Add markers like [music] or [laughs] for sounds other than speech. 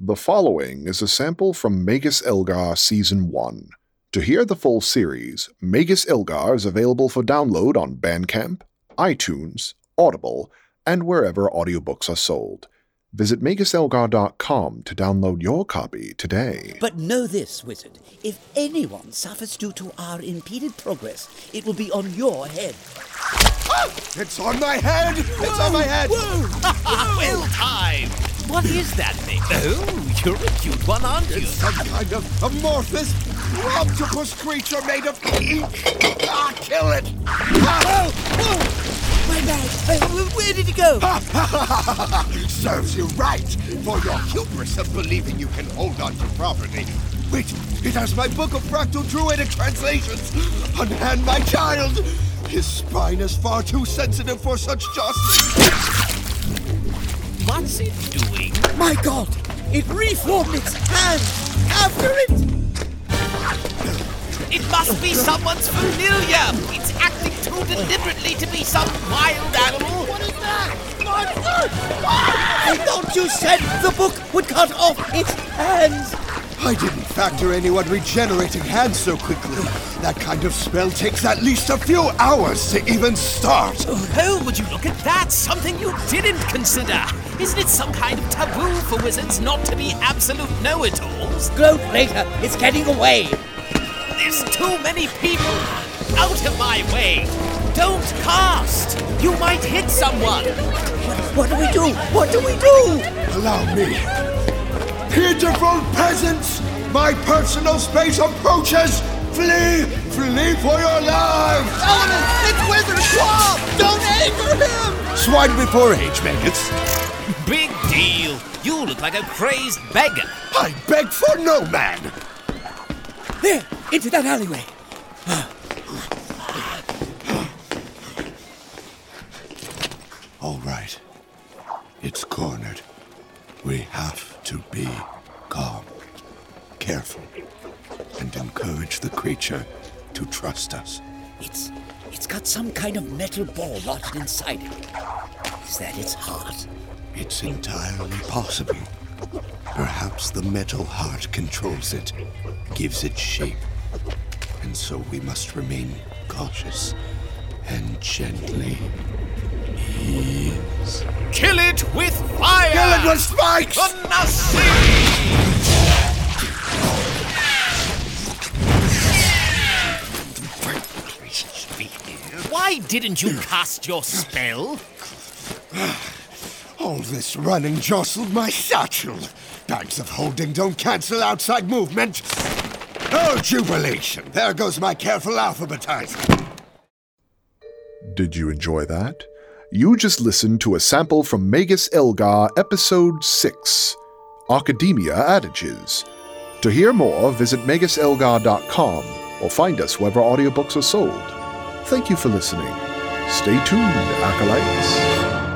The following is a sample from Magus Elgar Season 1. To hear the full series, Magus Elgar is available for download on Bandcamp, iTunes, Audible, and wherever audiobooks are sold. Visit maguselgar.com to download your copy today. But know this, wizard. If anyone suffers due to our impeded progress, it will be on your head. Ah! It's on my head! It's on my head! [laughs] well timed! What is that thing? Oh, you're a cute one, aren't you? It's some kind of amorphous octopus creature made of ink. Ah, kill it! Ah, My bag! Uh, Where did it go? Serves you right for your hubris of believing you can hold on to property. Wait, it has my book of fractal druidic translations. Unhand my child! His spine is far too sensitive for such justice. What's it doing? My god! It reformed its hand! After it! It must be someone's familiar! It's acting too deliberately to be some wild animal! What is that? I thought you said the book would cut off its hands! I didn't factor anyone regenerating hands so quickly. That kind of spell takes at least a few hours to even start. Oh, would you look at that? Something you didn't consider! Isn't it some kind of taboo for wizards not to be absolute know-it-alls? Gloat later! It's getting away! There's too many people! Out of my way! Don't cast! You might hit someone! What do we do? What do we do? Allow me. Pitiful peasants! My personal space approaches! Flee! Flee for your lives! Element! It's Wizard Swamp! Don't anger him! Swine before age, maggots. Big deal! You look like a crazed beggar! I beg for no man! There! Into that alleyway! All right. It's cornered. We have to be calm, careful, and encourage the creature to trust us. It's. it's got some kind of metal ball lodged inside it. Is that its heart? It's entirely possible. Perhaps the metal heart controls it, gives it shape. And so we must remain cautious and gently ease. Kill it with fire! Kill it with spikes! Nasi! Why didn't you cast your spell? All this running jostled my satchel. Bags of holding don't cancel outside movement. Oh, jubilation! There goes my careful alphabetizing. Did you enjoy that? You just listened to a sample from Magus Elgar Episode 6 Arcademia Adages. To hear more, visit maguselgar.com or find us wherever audiobooks are sold. Thank you for listening. Stay tuned, Acolytes.